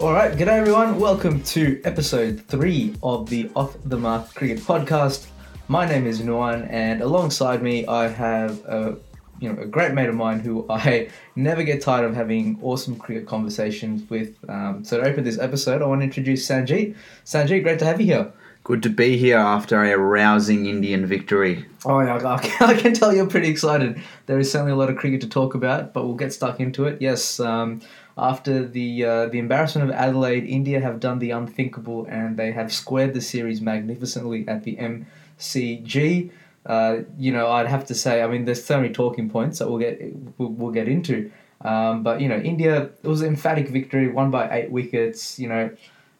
All right, g'day everyone. Welcome to episode three of the Off the Mark Cricket Podcast. My name is Nuwan, and alongside me, I have a you know a great mate of mine who I never get tired of having awesome cricket conversations with. Um, so to open this episode, I want to introduce Sanjeet. Sanjeet, great to have you here. Good to be here after a rousing Indian victory. Oh yeah, I I can tell you're pretty excited. There is certainly a lot of cricket to talk about, but we'll get stuck into it. Yes, um, after the uh, the embarrassment of Adelaide, India have done the unthinkable and they have squared the series magnificently at the MCG. Uh, you know, I'd have to say, I mean, there's so many talking points that we'll get we'll, we'll get into. Um, but you know, India it was an emphatic victory, won by eight wickets. You know,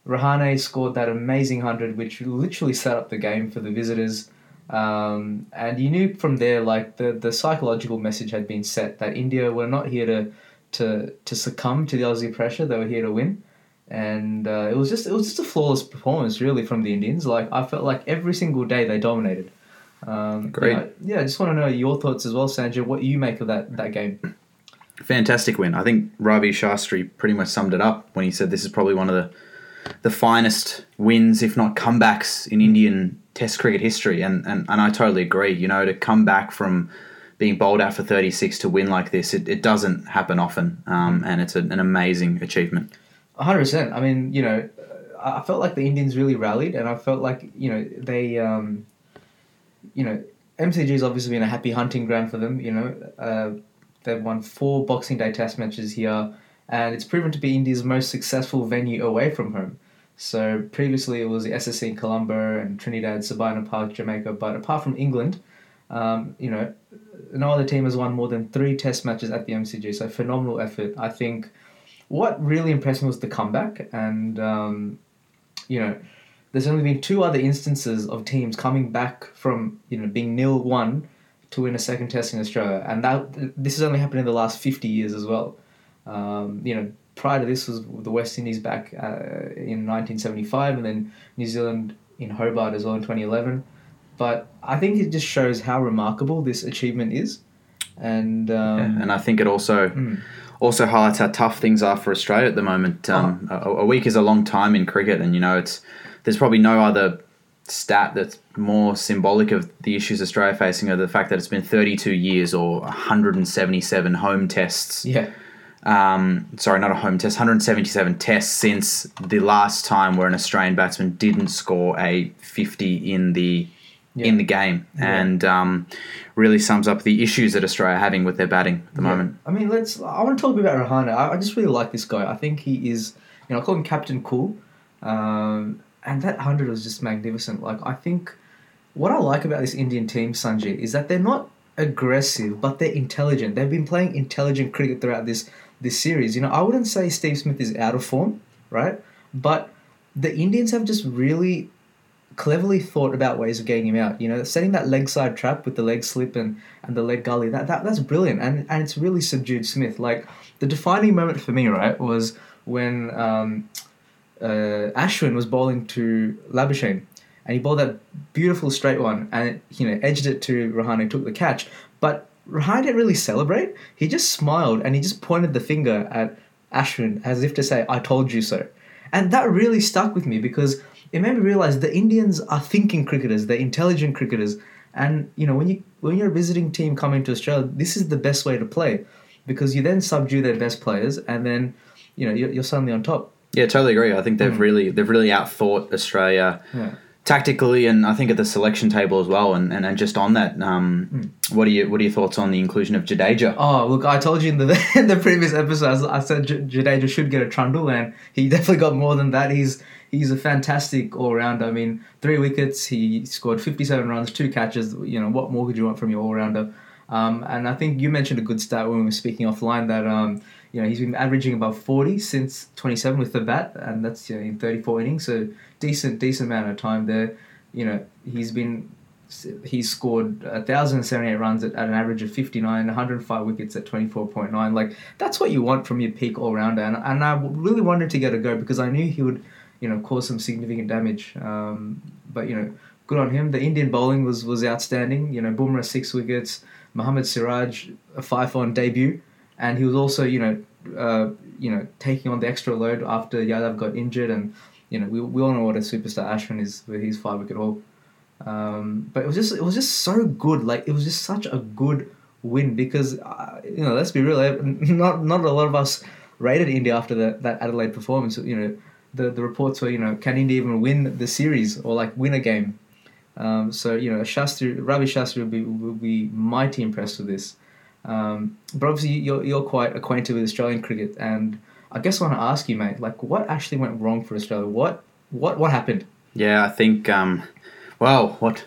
Rahane scored that amazing hundred, which literally set up the game for the visitors. Um, and you knew from there, like the the psychological message had been set that India were not here to to to succumb to the Aussie pressure; they were here to win. And uh, it was just it was just a flawless performance, really, from the Indians. Like I felt like every single day they dominated. Um, Great. you know, yeah, I just want to know your thoughts as well, Sanjay. What you make of that that game? Fantastic win. I think Ravi Shastri pretty much summed it up when he said this is probably one of the the finest wins, if not comebacks, in Indian Test cricket history. And, and, and I totally agree. You know, to come back from being bowled out for 36 to win like this, it, it doesn't happen often. Um, and it's a, an amazing achievement. hundred percent. I mean, you know, I I felt like the Indians really rallied, and I felt like you know they, um, you know, MCG's obviously been a happy hunting ground for them. You know, uh, they've won four Boxing Day Test matches here, and it's proven to be India's most successful venue away from home. So previously it was the SSC in Colombo and Trinidad, Sabina Park, Jamaica. But apart from England, um, you know, no other team has won more than three Test matches at the MCG. So phenomenal effort. I think what really impressed me was the comeback, and um, you know, there's only been two other instances of teams coming back from you know being nil one to win a second Test in Australia, and that this has only happened in the last 50 years as well. Um, you know, prior to this was the West Indies back uh, in 1975, and then New Zealand in Hobart as well in 2011. But I think it just shows how remarkable this achievement is, and um, and I think it also mm. also highlights how tough things are for Australia at the moment. Um, a, a week is a long time in cricket, and you know it's there's probably no other stat that's more symbolic of the issues Australia facing are the fact that it's been 32 years or 177 home tests. yeah, Um, sorry, not a home test, 177 tests since the last time where an Australian batsman didn't score a 50 in the Yeah. in the game, Yeah. and um, really sums up the issues that Australia are having with their batting at the Yeah. moment. I mean, let's. I want to talk a bit about Rahane. I, I just really like this guy. I think he is. You know, I call him Captain Cool, um, and that hundred was just magnificent. Like I think, what I like about this Indian team, Sanjay, is that they're not aggressive, but they're intelligent. They've been playing intelligent cricket throughout this this series. You know, I wouldn't say Steve Smith is out of form, right? But the Indians have just really cleverly thought about ways of getting him out. You know, setting that leg side trap with the leg slip and, and the leg gully. That, that that's brilliant, and and it's really subdued Smith. Like the defining moment for me, right, was when um, uh, Ashwin was bowling to Labuschagne, and he bowled that beautiful straight one, and you know edged it to Rahane and took the catch. But Rahane didn't really celebrate. He just smiled and he just pointed the finger at Ashwin as if to say, "I told you so," and that really stuck with me because it made me realize the Indians are thinking cricketers. They're intelligent cricketers, and you know when you when you're a visiting team coming to Australia, this is the best way to play because you then subdue their best players, and then you know you're, you're suddenly on top. Yeah, totally agree. I think they've Mm. really they've really outthought Australia Yeah. tactically, and I think at the selection table as well. And, and, and just on that, um, what are you what are your thoughts on the inclusion of Jadeja? Oh look, I told you in the in the previous episode, I said J- Jadeja should get a trundle, and he definitely got more than that. He's he's a fantastic all rounder. I mean, three wickets, he scored fifty seven runs, two catches. You know, what more could you want from your all rounder? Um, and I think you mentioned a good stat when we were speaking offline that um, you know he's been averaging above forty since twenty seven with the bat, and that's you know, in thirty four innings, so decent decent amount of time there. You know, he's been he's scored 1,078 runs at, at an average of 59, 105 wickets at 24.9. Like, that's what you want from your peak all rounder. And, and I really wanted to get a go because I knew he would, you know, cause some significant damage. Um, but, you know, good on him. The Indian bowling was, was outstanding. You know, Bumrah, six wickets. Mohammad Siraj, a five on debut. and he was also you know uh, you know taking on the extra load after Yadav got injured, and you know we, we all know what a superstar Ashwin is with his five wicket haul. Um, but it was just it was just so good. Like it was just such a good win because uh, you know let's be real, not not a lot of us rated India after the, that Adelaide performance. You know the the reports were you know can India even win the series or like win a game? Um, so you know Shastri Ravi Shastri will be will be mighty impressed with this. Um, but obviously you're you're quite acquainted with Australian cricket, and I guess I want to ask you, mate, like what actually went wrong for Australia? What what what happened? Yeah, I think. Um, well, what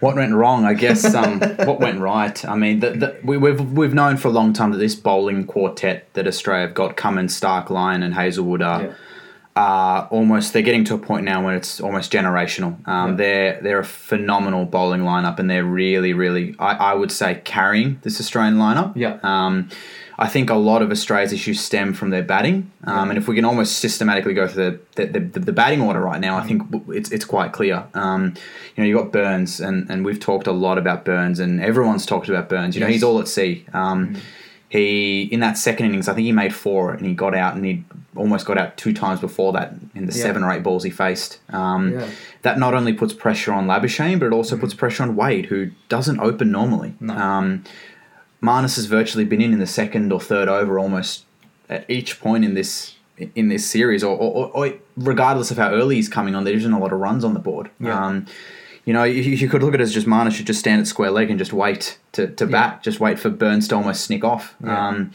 what went wrong? I guess um, what went right. I mean, the, the, we, we've we've known for a long time that this bowling quartet that Australia have got, Cummins, Stark, Lyon, and Hazlewood are. Yeah. Are almost they're getting to a point now when it's almost generational. Um, Yeah. They're they're a phenomenal bowling lineup, and they're really really I, I would say carrying this Australian lineup. Yeah. Um, I think a lot of Australia's issues stem from their batting, um, and if we can almost systematically go through the the, the, the batting order right now, I think it's it's quite clear. Um, you know, you have got Burns, and, and we've talked a lot about Burns, and everyone's talked about Burns. You know, Yes. he's all at sea. Um, He in that second innings, I think he made four, and he got out, and he almost got out two times before that in the Yeah. seven or eight balls he faced. Um, Yeah. That not only puts pressure on Labuschagne, but it also puts pressure on Wade, who doesn't open normally. No. Um, Marnus has virtually been in in the second or third over almost at each point in this in this series, or, or, or regardless of how early he's coming on, there isn't a lot of runs on the board. Yeah. Um, you know, you, you could look at it as just Marnus should just stand at square leg and just wait to, to bat, just wait for Burns to almost sneak off. Yeah. Um,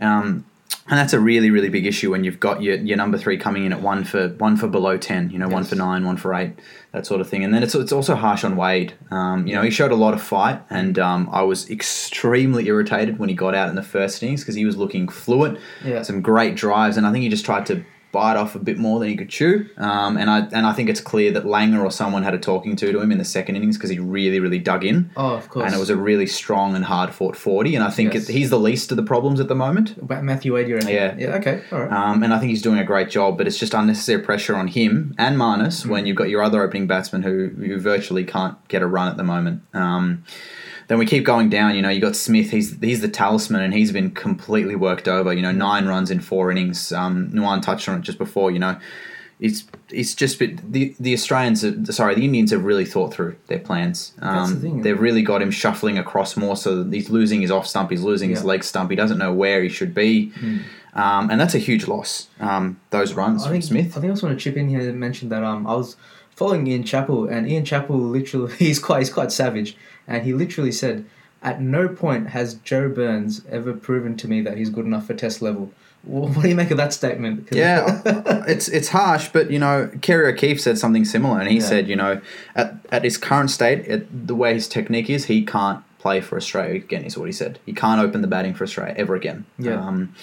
um, and that's a really, really big issue when you've got your, your number three coming in at one for one for below ten, you know, one for nine, one for eight, that sort of thing. And then it's it's also harsh on Wade. Um, you know, he showed a lot of fight, and um, I was extremely irritated when he got out in the first innings because he was looking fluent, Yeah. some great drives, and I think he just tried to bite off a bit more than he could chew. Um, and I and I think it's clear that Langer or someone had a talking to to him in the second innings because he really, really dug in. Oh, of course. And it was a really strong and hard fought 40. And I think Yes. it, he's the least of the problems at the moment. About Matthew Wade? Yeah. Yeah. Okay. All right. Um, and I think he's doing a great job, but it's just unnecessary pressure on him and Marnus Mm. when you've got your other opening batsman who, you virtually can't get a run at the moment. Um, then we keep going down. You know, you got Smith. He's he's the talisman, and he's been completely worked over. You know, nine runs in four innings. Um, Nuwan touched on it just before. You know, it's it's just been, the the Australians. Are, sorry, the Indians have really thought through their plans. Um, the thing. They've really got him shuffling across more, so that he's losing his off stump. He's losing his Yeah. leg stump. He doesn't know where he should be. Um, and that's a huge loss. Um, those runs I from think Smith. I think I just want to chip in here and mention that um I was following Ian Chappell and Ian Chappell literally he's quite he's quite savage and he literally said at no point has Joe Burns ever proven to me that he's good enough for test level. What do you make of that statement? Yeah, it's it's harsh, but you know, Kerry O'Keefe said something similar, and he Yeah. said, you know, at, at his current state, at the way his technique is, he can't play for Australia again. Is what he said. He can't open the batting for Australia ever again. Yeah. Um,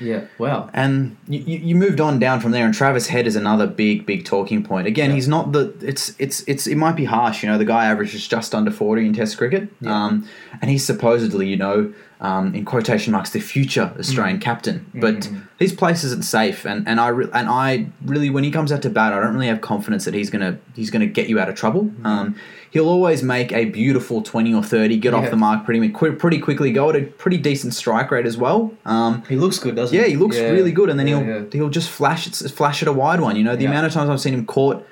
yeah. Wow. and you, you moved on down from there, and Travis Head is another big, big talking point. Again, Yeah. he's not the. It's it's it's it might be harsh, you know. The guy averages just under forty in Test cricket, Yeah. um, and he's supposedly, you know, um, in quotation marks, the future Australian Mm. captain. But Mhm. his place isn't safe, and and I re- and I really, when he comes out to bat, I don't really have confidence that he's gonna he's gonna get you out of trouble. Mm-hmm. Um, he'll always make a beautiful twenty or thirty, get off the mark pretty pretty quickly, go at a pretty decent strike rate as well. Um, He looks good, doesn't yeah, he? Yeah, he looks Yeah. really good, and then Yeah, he'll yeah. he'll just flash it, flash at a wide one. You know, the Yeah. amount of times I've seen him caught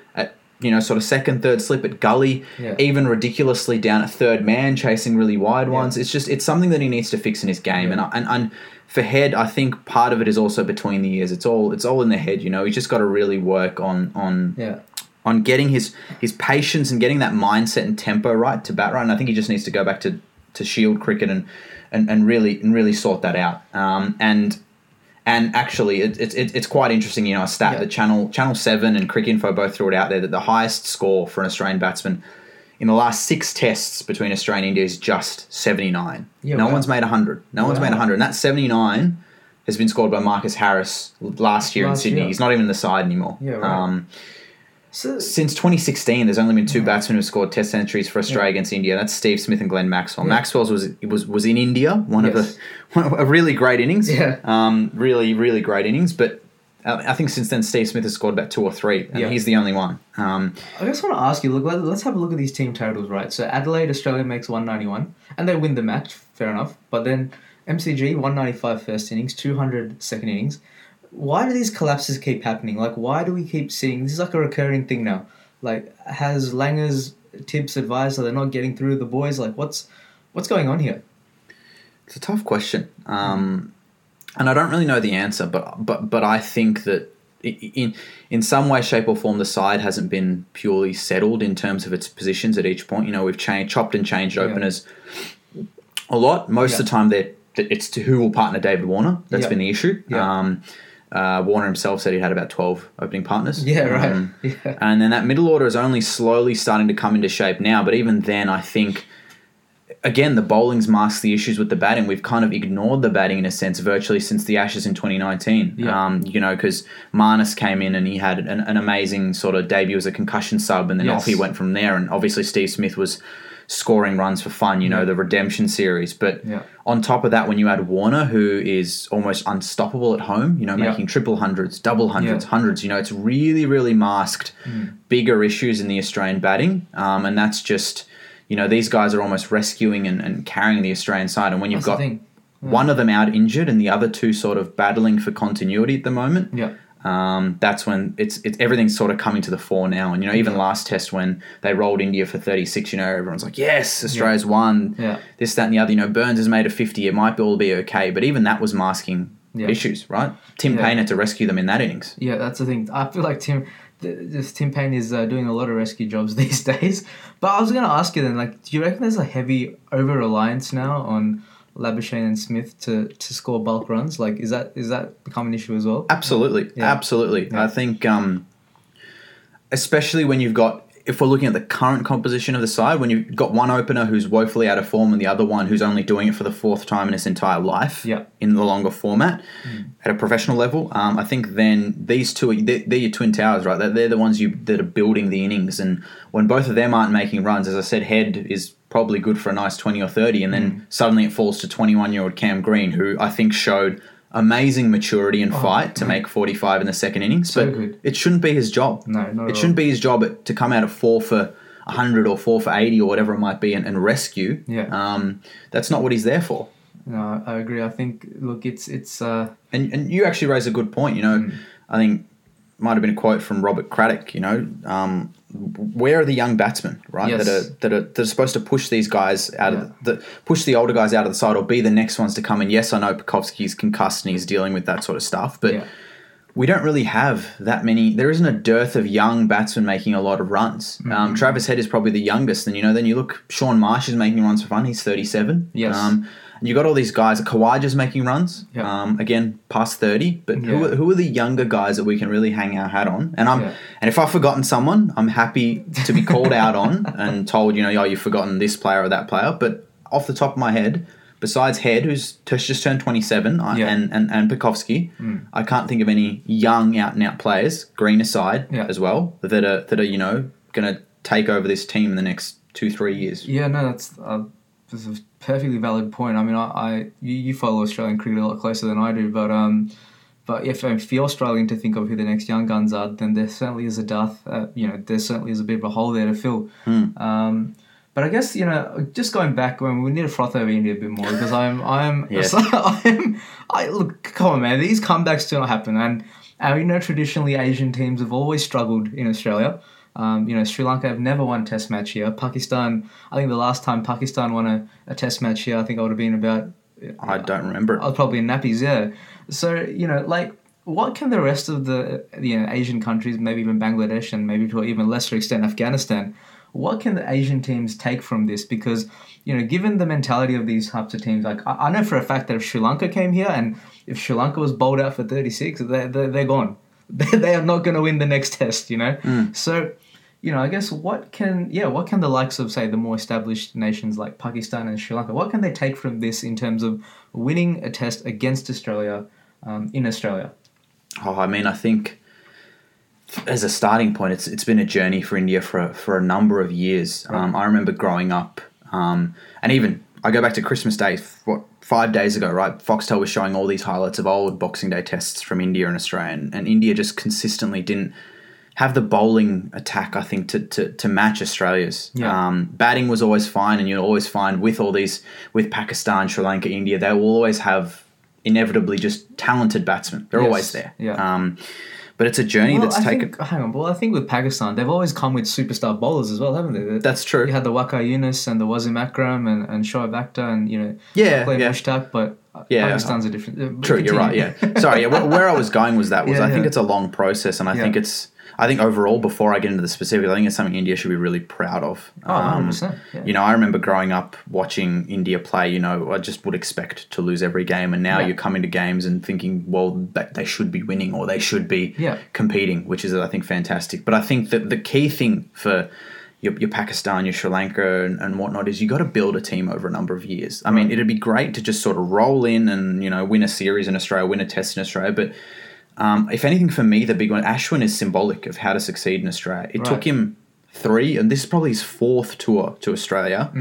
you know sort of second, third slip at gully, Yeah. even ridiculously down at third man, chasing really wide Yeah. ones. It's just it's something that he needs to fix in his game, Yeah. and, I- and and for head, I think part of it is also between the ears. It's all it's all in the head. You know, he's just got to really work on on Yeah. on getting his his patience and getting that mindset and tempo right to bat right. And I think he just needs to go back to, to shield cricket and, and, and really and really sort that out. Um, and and actually, it, it, it, it's quite interesting. You know, a stat Yeah. that Channel Channel Seven and Cricket Info both threw it out there that the highest score for an Australian batsman in the last six tests between Australia and India is just seventy nine. Yeah, no wow. one's made hundred. No one's Wow. made hundred. And that seventy nine has been scored by Marcus Harris last year Last in Sydney. year. He's not even in the side anymore. Yeah, right. Um, So, since 2016, there's only been two batsmen who've scored Test centuries for Australia Yeah. against India. That's Steve Smith and Glenn Maxwell. Yeah. Maxwell's was was was in India, one Yes. of the one of- a really great innings. Yeah. um, really really great innings. But I I think since then Steve Smith has scored about two or three, and Yeah. he's the only one. Um, I just want to ask you. Look, let, let's have a look at these team totals, right? So Adelaide, Australia makes one ninety one, and they win the match. Fair enough. But then MCG one ninety five first innings, 200 second innings. Why do these collapses keep happening? Like, why do we keep seeing this? Is like a recurring thing now. Like, has Langer's tips advised that they're not getting through the boys? Like, what's what's going on here? It's a tough question, um, and I don't really know the answer. But but but I think that in in some way, shape, or form, the side hasn't been purely settled in terms of its positions at each point. You know, we've changed, chopped and changed Yeah. openers a lot. Most of the time, they're it's to who will partner David Warner. That's Yeah. been the issue. Yeah. Um, uh, Warner himself said he had about twelve opening partners. Yeah, right. Um, yeah, and then that middle order is only slowly starting to come into shape now. But even then, I think, again, the bowling's masked the issues with the batting. We've kind of ignored the batting in a sense virtually since the Ashes in 2019. Yeah. Um, you know, because Marnus came in and he had an, an amazing sort of debut as a concussion sub, and then Yes. off he went from there. And obviously, Steve Smith was scoring runs for fun, you know, Yeah. the redemption series. But Yeah. on top of that, when you add Warner, who is almost unstoppable at home, you know, making triple hundreds, double hundreds, hundreds, you know, it's really, really masked Mm. bigger issues in the Australian batting. Um, and that's just, you know, these guys are almost rescuing and, and carrying the Australian side. And when you've That's got thing. one of them out injured and the other two sort of battling for continuity at the moment, Yeah, um, that's when it's it's everything's sort of coming to the fore now. And you know, even last test when they rolled India for thirty six, you know, everyone's like, yes, Australia's won. yeah, This, that, and the other. You know, Burns has made a fifty. It might all be okay, but even that was masking Yeah. issues, right? Tim Yeah. Paine had to rescue them in that innings. yeah. That's the thing. I feel like Tim, th- this Tim Paine is uh, doing a lot of rescue jobs these days. But I was gonna ask you then, like, do you reckon there's a heavy over reliance now on Labuschagne and Smith to, to score bulk runs? Like, is that is that become an issue as well? Absolutely, Yeah. absolutely. Yeah. I think, um, especially when you've got, if we're looking at the current composition of the side, when you've got one opener who's woefully out of form and the other one who's only doing it for the fourth time in his entire life, Yeah. in the longer format, Mm. at a professional level, um, I think then these two, they're, they're your twin towers, right? They're, they're the ones you that are building the innings, and when both of them aren't making runs, as I said, Head is probably good for a nice twenty or thirty, and Mm. then suddenly it falls to twenty-one-year-old Cam Green, who I think showed amazing maturity and Oh, fight to make 45 in the second innings. So but good. it shouldn't be his job. No, It shouldn't be his job to come out at four for 100 or four for 80 or whatever it might be and, and rescue. Yeah. Um, that's not what he's there for. No, I agree. I think look, it's it's uh, And, and you actually raise a good point. You know, Mm. I think might have been a quote from Robert Craddock. You know, um, where are the young batsmen, right? Yes. That are that are that are supposed to push these guys out Yeah. of the, the push the older guys out of the side or be the next ones to come in. Yes, I know Pucovski's concussed and he's dealing with that sort of stuff, but yeah, we don't really have that many. There isn't a dearth of young batsmen making a lot of runs. Mm-hmm. Um, Travis Head is probably the youngest, and you know, then you look. Shaun Marsh is making runs for fun. He's thirty-seven. Yes. Um, and you got all these guys. Khawaja's making runs. Yeah. Um, again, past thirty. But who, are, who are the younger guys that we can really hang our hat on? And I'm Yeah. and if I've forgotten someone, I'm happy to be called out on and told, you know, oh, you've forgotten this player or that player. But off the top of my head, besides Head, who's just turned 27, Yeah. and, and, and Pucovski, Mm. I can't think of any young out and out players, Green aside Yeah. as well, that are, that are you know, going to take over this team in the next two, three years. yeah. No, that's uh, that's perfectly valid point. I mean, I, I you, you follow Australian cricket a lot closer than I do, but um, but if, if you're struggling to think of who the next young guns are, then there certainly is a dearth. Uh, you know, there certainly is a bit of a hole there to fill. Hmm. Um, but I guess you know, just going back, when we need to froth over India a bit more because I'm, I'm, Yes. I'm, I look, come on, man, these comebacks do not happen, and uh, you know, traditionally Asian teams have always struggled in Australia. Um, you know, Sri Lanka have never won a Test match here. Pakistan, I think the last time Pakistan won a, a Test match here, I think I would have been about. I don't remember. I was probably in nappies, yeah. So you know, like, what can the rest of the you know Asian countries, maybe even Bangladesh, and maybe to an even lesser extent Afghanistan, what can the Asian teams take from this? Because you know, given the mentality of these types of teams, like I, I know for a fact that if Sri Lanka came here and if Sri Lanka was bowled out for thirty six, they they they're gone. They they are not going to win the next test, you know. So. You know, I guess what can yeah, what can the likes of say the more established nations like Pakistan and Sri Lanka, what can they take from this in terms of winning a test against Australia um, in Australia? Oh, I mean, I think as a starting point, it's it's been a journey for India for a, for a number of years. Um, I remember growing up, um, and even I go back to Christmas Day, what five days ago, right? Foxtel was showing all these highlights of old Boxing Day tests from India and Australia, and, and India just consistently didn't have the bowling attack. I think to to, to match Australia's. Yeah. Um, batting was always fine, and you'll always find with all these with Pakistan, Sri Lanka, India, they will always have inevitably just talented batsmen. They're Yes. always there. Yeah. Um, but it's a journey Well, that's I taken. think, hang on, well, I think with Pakistan, they've always come with superstar bowlers as well, haven't they? They- That's true. You had the Waqar Younis and the Wasim Akram and, and Shoaib Akhtar and, you know, Yeah, Clay yeah. Mushtaq, but Yeah. Pakistan's a different. uh, True, you're right. Yeah, sorry. Yeah, where, where I was going was that was Yeah, I think it's a long process, and I think it's I think overall before I get into the specifics, I think it's something India should be really proud of. Oh, Um, 100%. Yeah. You know, I remember growing up watching India play. You know, I just would expect to lose every game, and now Yeah. you're coming to games and thinking, well, they should be winning or they should be Yeah. competing, which is I think fantastic. But I think that the key thing for your, your Pakistan, your Sri Lanka, and, and whatnot is you got to build a team over a number of years. I mean, it'd be great to just sort of roll in and you know win a series in Australia, win a test in Australia, but. Um, if anything, for me, the big one, Ashwin is symbolic of how to succeed in Australia. It Right. took him three, and this is probably his fourth tour to Australia,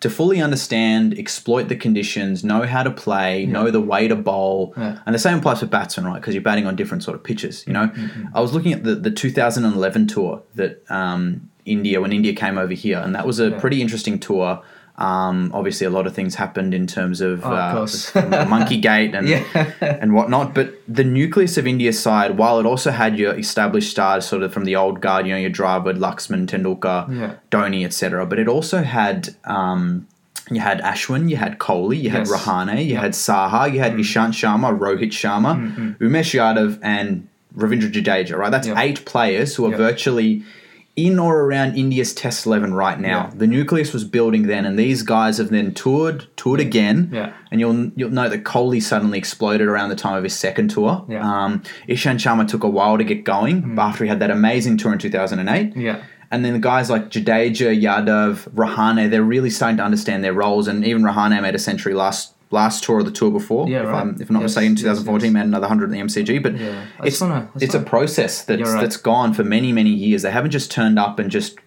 to fully understand, exploit the conditions, know how to play, know the way to bowl. Yeah. And the same applies for batsmen, right? Because you're batting on different sort of pitches. You know, I was looking at the, the 2011 tour that um, India, when India came over here, and that was a Yeah. pretty interesting tour. Um, obviously, a lot of things happened in terms of, Oh, of uh. Monkey Gate and Yeah. and whatnot. But the nucleus of India's side, while it also had your established stars, sort of from the old guard, you know, your Dravid, Laxman, Tendulkar, Yeah. Dhoni, etc. But it also had. Um, you had Ashwin, you had Kohli, you had Yes. Rahane, you Yep. had Saha, you had Ishant Sharma, Rohit Sharma, Umesh Yadav, and Ravindra Jadeja. Right, that's Yep. eight players who are Yep. virtually in or around India's Test eleven right now. Yeah. The nucleus was building then, and these guys have then toured, toured again, Yeah. and you'll you'll know that Kohli suddenly exploded around the time of his second tour. Yeah. Mm. Um, Ishant Sharma took a while to get going after he had that amazing tour in 2008. Yeah. And then the guys like Jadeja, Yadav, Rahane, they're really starting to understand their roles. And even Rahane made a century last last tour of the tour before. Yeah, if, right. I'm, if I'm not Yes, mistaken, 2014 yes. made another 100 in the MCG. But Yeah. It's, wanna- it's a process that's, right. that's gone for many, many years. They haven't just turned up and just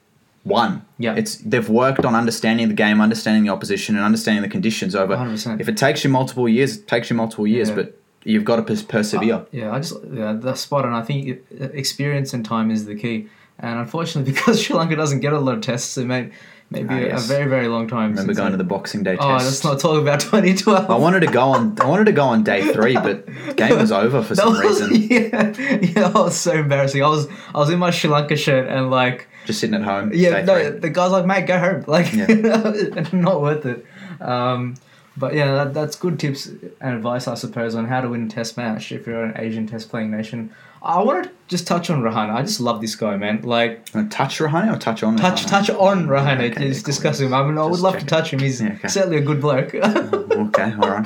won. Yeah. It's They've worked on understanding the game, understanding the opposition, and understanding the conditions over. 100%. If it takes you multiple years, it takes you multiple years, Yeah. but you've got to pers- persevere. Yeah, I just yeah, that's spot on. I think uh, experience and time is the key. And unfortunately, because Sri Lanka doesn't get a lot of tests, it may maybe Ah, a, yes. a very very long time. I remember going to the Boxing Day test. Oh, let's not talk about 2012. I wanted to go on. I wanted to go on day three, but game was over for some was- reason. Yeah, yeah, that was so embarrassing. I was I was in my Sri Lanka shirt and like Just sitting at home. yeah, no, three. the guy's like, mate, go home. Like, Yeah. not worth it. Um, but yeah, that, that's good tips and advice, I suppose, on how to win a test match if you're an Asian test playing nation. I want to just touch on Rahane. I just love this guy, man. Like, touch Rahane or touch on? touch touch on Rahane. Okay, it's cool. disgusting. I mean, I would love to touch him. He's Yeah, okay. certainly a good bloke. okay, all right.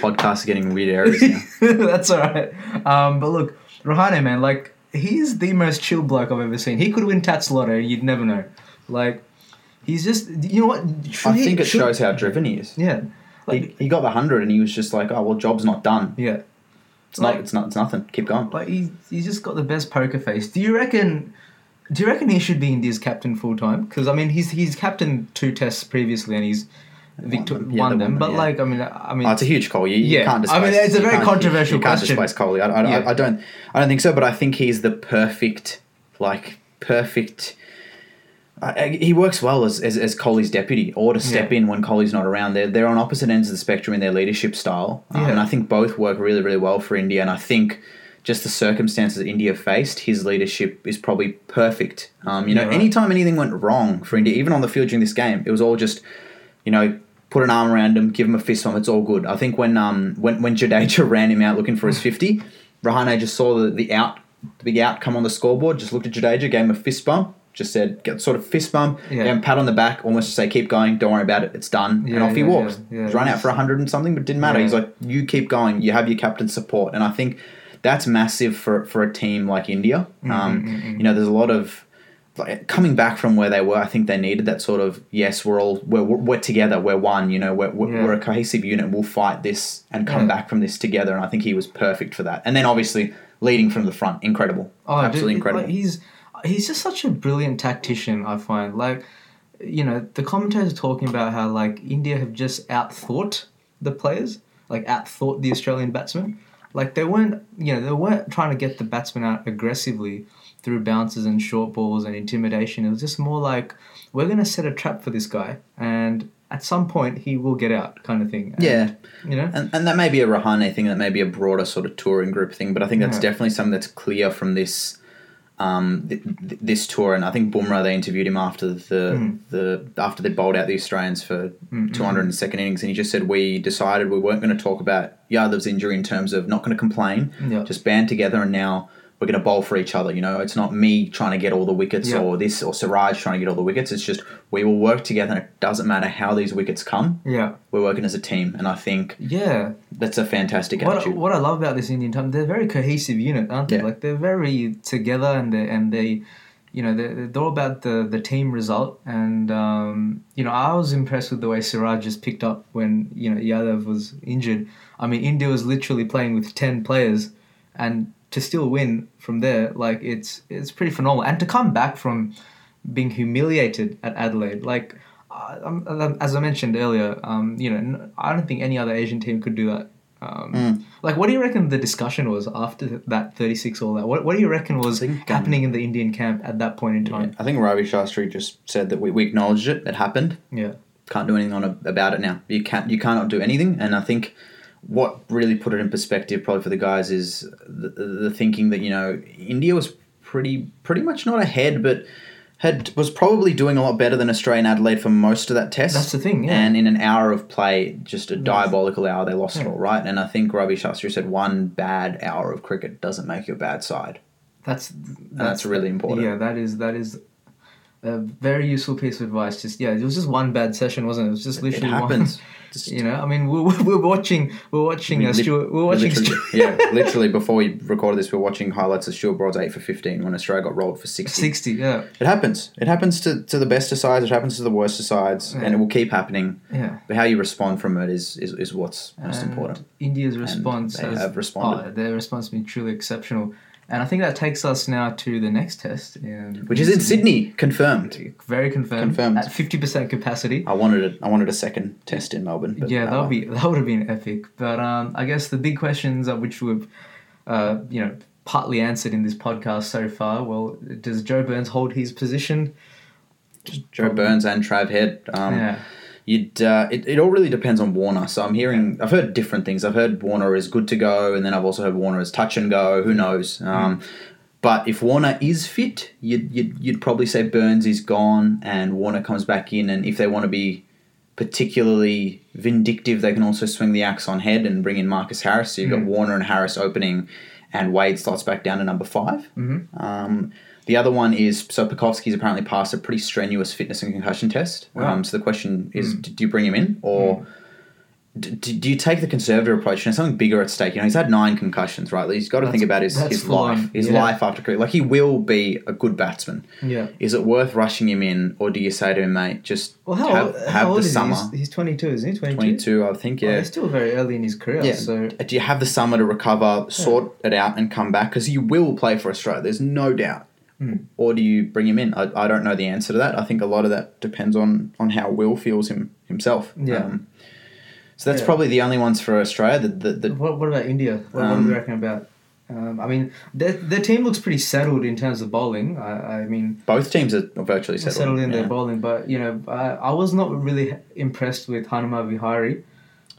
Podcasts are getting weird areas now. That's all right. Um, but look, Rahane, man, like he's the most chill bloke I've ever seen. He could win Tatts Lotto, you'd never know. Like, he's just, you know what? Should I he- think it should- shows how driven he is. Yeah, He, he got the hundred, and he was just like, "Oh well, job's not done. yeah. It's Like- not. It's not. It's nothing. Keep going." Like he, he's just got the best poker face. Do you reckon? Do you reckon he should be India's captain full time? Because I mean, he's he's captained two tests previously, and he's victor- them. won, Yeah, them. won them, But yeah. like, I mean, I mean, Oh, it's a huge call. You, you Yeah. can't I mean, it's a very controversial You can't displace Kohli. I, I, Yeah. I, I don't. I don't think so. But I think he's the perfect, like perfect. He works well as, as, as Kohli's deputy, or to step Yeah. in when Kohli's not around. They're they're on opposite ends of the spectrum in their leadership style, um, Yeah. and I think both work really really well for India. And I think just the circumstances India faced, his leadership is probably perfect. Um, you know, right. anytime anything went wrong for India, even on the field during this game, it was all just you know, put an arm around him, give him a fist bump. It's all good. I think when um when when Jadeja ran him out looking for his fifty, Rahane just saw the, the out the big outcome on the scoreboard. Just looked at Jadeja, gave him a fist bump. Just said, get sort of fist bump, Yeah. gave him a pat on the back, almost to say, keep going, don't worry about it, it's done. Yeah, and off he yeah, yeah. He's run out for hundred and something, but didn't matter. He's like, you keep going. You have your captain's support, and I think that's massive for for a team like India. Mm-hmm, Um, You know, there's a lot of like, coming back from where they were, I think they needed that sort of yes, we're all we're, we're, together, we're one. You know, we're, we're, a cohesive unit. We'll fight this and come back from this together. And I think he was perfect for that. And then obviously leading from the front, incredible, Oh, dude, absolutely incredible. Like, he's he's just such a brilliant tactician. I find like you know, the commentators are talking about how like India have just outthought the players, like outthought the Australian batsmen. Like they weren't, you know, they weren't trying to get the batsmen out aggressively through bounces and short balls and intimidation. It was just more like we're going to set a trap for this guy, and at some point he will get out, kind of thing. And, Yeah. you know. And, and that may be a Rahane thing, that may be a broader sort of touring group thing, but I think that's Yeah. definitely something that's clear from this um, th- th- this tour. And I think Bumrah, they interviewed him after the Mm. the after they bowled out the Australians for Mm, 200 in the second innings, and he just said we decided we weren't going to talk about Yadav's injury in terms of not going to complain, Yeah. just band together, and now we're going to bowl for each other. You know, it's not me trying to get all the wickets Yeah. or this or Siraj trying to get all the wickets. It's just we will work together, and it doesn't matter how these wickets come. Yeah. We're working as a team, and I think Yeah. that's a fantastic What, attitude. what I love about this Indian team, they're a very cohesive unit, aren't they? Yeah. Like they're very together, and they and they, you know, they're, they're all about the the team result. And um, you know, I was impressed with the way Siraj just picked up when you know Yadav was injured. I mean, India was literally playing with ten players, and to still win from there, like it's it's pretty phenomenal. And to come back from being humiliated at Adelaide, like. uh, um, as I mentioned earlier, um, you know, I don't think any other Asian team could do that. Um, Mm. like, what do you reckon the discussion was after that 36 all that? What, what do you reckon was think, um, happening in the Indian camp at that point in time? I think Ravi Shastri just said that we, we acknowledged it. It happened. Yeah. Can't do anything on a, about it now. You can't. You cannot do anything. And I think what really put it in perspective, probably for the guys, is the, the thinking that you know India was pretty pretty much not ahead, but had was probably doing a lot better than Australian Adelaide for most of that test. That's the thing, yeah. And in an hour of play, just a diabolical hour, they lost it all, right? And I think Ravi Shastri said one bad hour of cricket doesn't make you a bad side. That's that's really important. Yeah, that is that is a very useful piece of advice. Just yeah, it was just one bad session, wasn't it? It was just It literally happens. One, Just- you know, I mean, we we're, we're watching we're watching We uh, Stuart. We're watching. literally, Stuart, yeah, literally before we recorded this, we're watching highlights of Stuart Broad's eight for fifteen when Australia got rolled for sixty. Sixty. Yeah. It happens. It happens to, to the best of sides. It happens to the worst of sides, and it will keep happening. Yeah. But how you respond from it is is, is what's most And important. India's response they has have responded. oh, their response has been truly exceptional, and I think that takes us now to the next test, in, Which is in Sydney, confirmed. Very confirmed. Confirmed. at fifty percent capacity. I wanted a, I wanted a second test in Melbourne. But yeah, that would be that would have been epic. But um, I guess the big questions which we've, uh, you know, partly answered in this podcast so far. Well, does Joe Burns hold his position? Joe Burns and Trav Head. Um, yeah. You'd, uh, it, it all really depends on Warner. So I'm hearing, I've heard different things. I've heard Warner is good to go, and then I've also heard Warner is touch and go. Who knows? Um, But if Warner is fit, you'd, you'd, you'd probably say Burns is gone and Warner comes back in. And if they want to be particularly vindictive, they can also swing the axe on head and bring in Marcus Harris. So you've got Mm. Warner and Harris opening, and Wade slots back down to number 5 Mhm. Um, the other one is so Pucovski's apparently passed a pretty strenuous fitness and concussion test. Wow. Um, so the question is, Mm. do you bring him in or d- d- do you take the conservative approach? And something bigger at stake. You know, he's had nine concussions, right? He's got to That's- think about his, his life, his Yeah. life after cricket. Like he will be a good batsman. Yeah. Is it worth rushing him in, or do you say to him, mate, just Well, how have, how the summer? he? He's, he's 22, isn't he? 22? Twenty-two, I think. Oh, Yeah. he's still very early in his career. Yeah. So do you have the summer to recover, sort it out, and come back? Because you will play for Australia. There's no doubt. Hmm. Or do you bring him in? I, I don't know the answer to that. I think a lot of that depends on on how Will feels him himself. Yeah. Um, so that's Yeah. probably the only ones for Australia. The, the, the, what, what about India? What, what do Um, we reckon about? Um, I mean, their, their team looks pretty settled in terms of bowling. I, I mean, both teams are virtually settled. settled, in yeah. their bowling, but you know, I, I was not really impressed with Hanuma Vihari.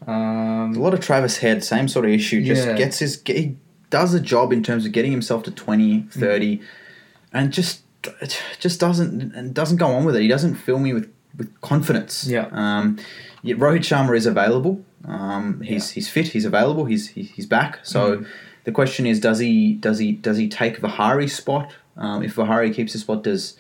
Um, A lot of Travis Head, same sort of issue. Just Yeah. gets his he does a job in terms of getting himself to 20, 30, and just it just doesn't and doesn't go on with it. He doesn't fill me with, with confidence. Yeah. Um, yet Rohit Sharma is available. Um, he's he's fit. He's available. He's he, he's back. So Mhm. the question is, does he does he does he take Vihari's spot? Um, if Vihari keeps his spot, does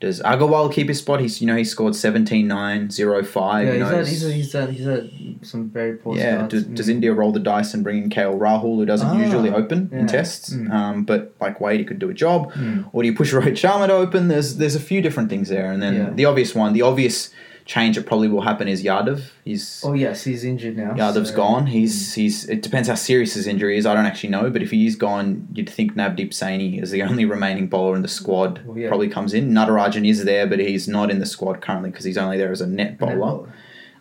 does Agarwal keep his spot? He's you know he scored 17, 9, 0, 5. yeah, he's had, he's, had, he's, had, he's had some very poor yeah, do, does India roll the dice and bring in KL Rahul, who doesn't Ah, usually open yeah. in tests, Mm. um, but like Wade, he could do a job, Mm. or do you push Rohit Sharma to open? There's there's a few different things there, and then Yeah. the obvious one, the obvious change that probably will happen is Yadav. He's Oh yes, he's injured now. Yadav's so- gone. He's he's. It depends how serious his injury is. I don't actually know, but if he is gone, you'd think Navdeep Saini is the only remaining bowler in the squad. Well, yeah. Probably comes in. Natarajan is there, but he's not in the squad currently because he's only there as a net And bowler. then-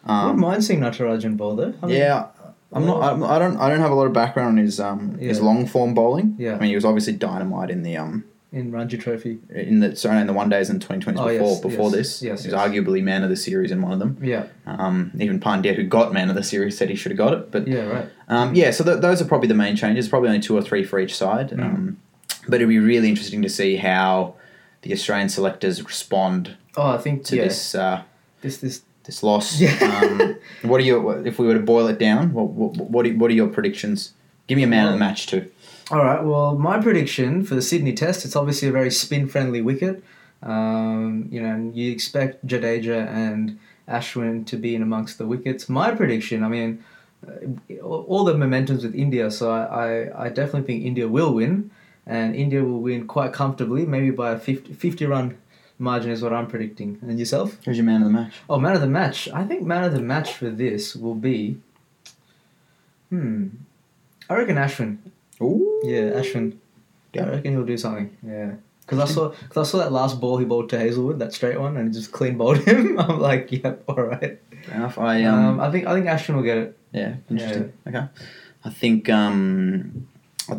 I wouldn't Um, mind seeing Natarajan bowl though. I mean, yeah, I'm not. I'm, I don't. I don't have a lot of background in his um his long form bowling. Yeah. I mean, he was obviously dynamite in the um in Ranji Trophy. in the sorry in the one days and twenty twenties Oh, before yes, before yes, this. yes, he was arguably man of the series in one of them. Yeah, Um, even Pandya, who got man of the series, said he should have got it. But yeah, right. um, yeah, so th- those are probably the main changes. Probably only two or three for each side. Mm. Um, but it'll be really interesting to see how the Australian selectors respond Oh, I think to yeah, this uh, this this this loss. Yeah. um, what are your if we were to boil it down? What what, what, are, what are your predictions? Give me a man of the match too. All right. Well, my prediction for the Sydney Test, it's obviously a very spin-friendly wicket. Um, you know, and you expect Jadeja and Ashwin to be in amongst the wickets. My prediction, I mean, uh, all the momentum's with India, so I, I, I definitely think India will win, and India will win quite comfortably, maybe by a 50, 50 run margin is what I'm predicting. And yourself? Who's your man of the match? Oh, man of the match. I think man of the match for this will be. Hmm. I reckon Ashwin. Ooh, Yeah, Ashwin. Yeah. I reckon he'll do something. Yeah. Because I saw, cause I saw that last ball he bowled to Hazlewood, that straight one, and he just clean bowled him. I'm like, yep, all right. fair enough. I Um, um, I think I think Ashwin will get it. yeah, interesting. Okay, I think um,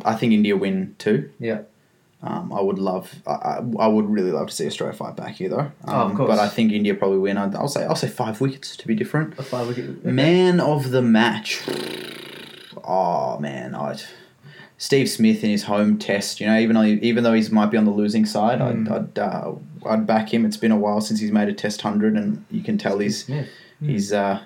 I, think India win too. Yeah. Um, I would love, I, I, would really love to see Australia fight back here, though. Um, Oh, of course. But I think India probably win. I'd, I'll say, I'll say five wickets to be different. A five wicket. Man of the match. Oh man, I. Steve Smith in his home test. You know, even though even though he might be on the losing side, Mm. I'd I'd, uh, I'd back him. It's been a while since he's made a test hundred, and you can tell he's Yeah. he's uh,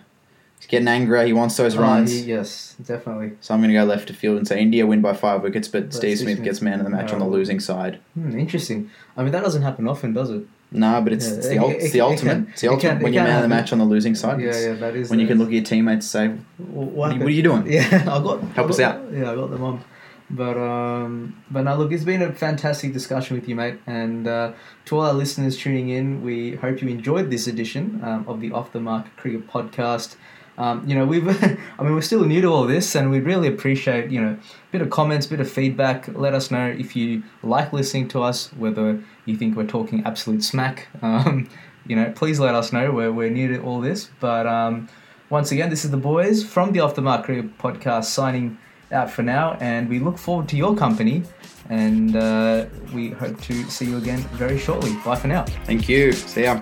he's getting angry. He wants those Oh, runs. he- yes, definitely. So I'm going to go left to field and say India win by five wickets, but, But Steve Steve Smith Smith. gets man of the match on the Oh. losing side. Hmm, interesting. I mean, that doesn't happen often, does it? No, but it's, Yeah, it's the it- it- it's the it ultimate. can- it's the it ultimate can- when you're man of the match on the losing side. Yeah, yeah, that is. when you that can look at your teammates and say, What, What are you- what are you doing? Yeah, I got Help I us out. Yeah, I got them on. But um, but now look, it's been a fantastic discussion with you, mate. And uh, to all our listeners tuning in, we hope you enjoyed this edition um, of the Off the Mark Cricket Podcast. Um, you know, we've, I mean, we're still new to all this, and we'd really appreciate, you know, a bit of comments, a bit of feedback. Let us know if you like listening to us, whether you think we're talking absolute smack. Um, you know, please let us know. We're, we're new to all this. But um, once again, this is the boys from the Off the Mark Cricket Podcast signing out for now, and we look forward to your company. And uh, we hope to see you again very shortly. Bye for now. thank you. See ya.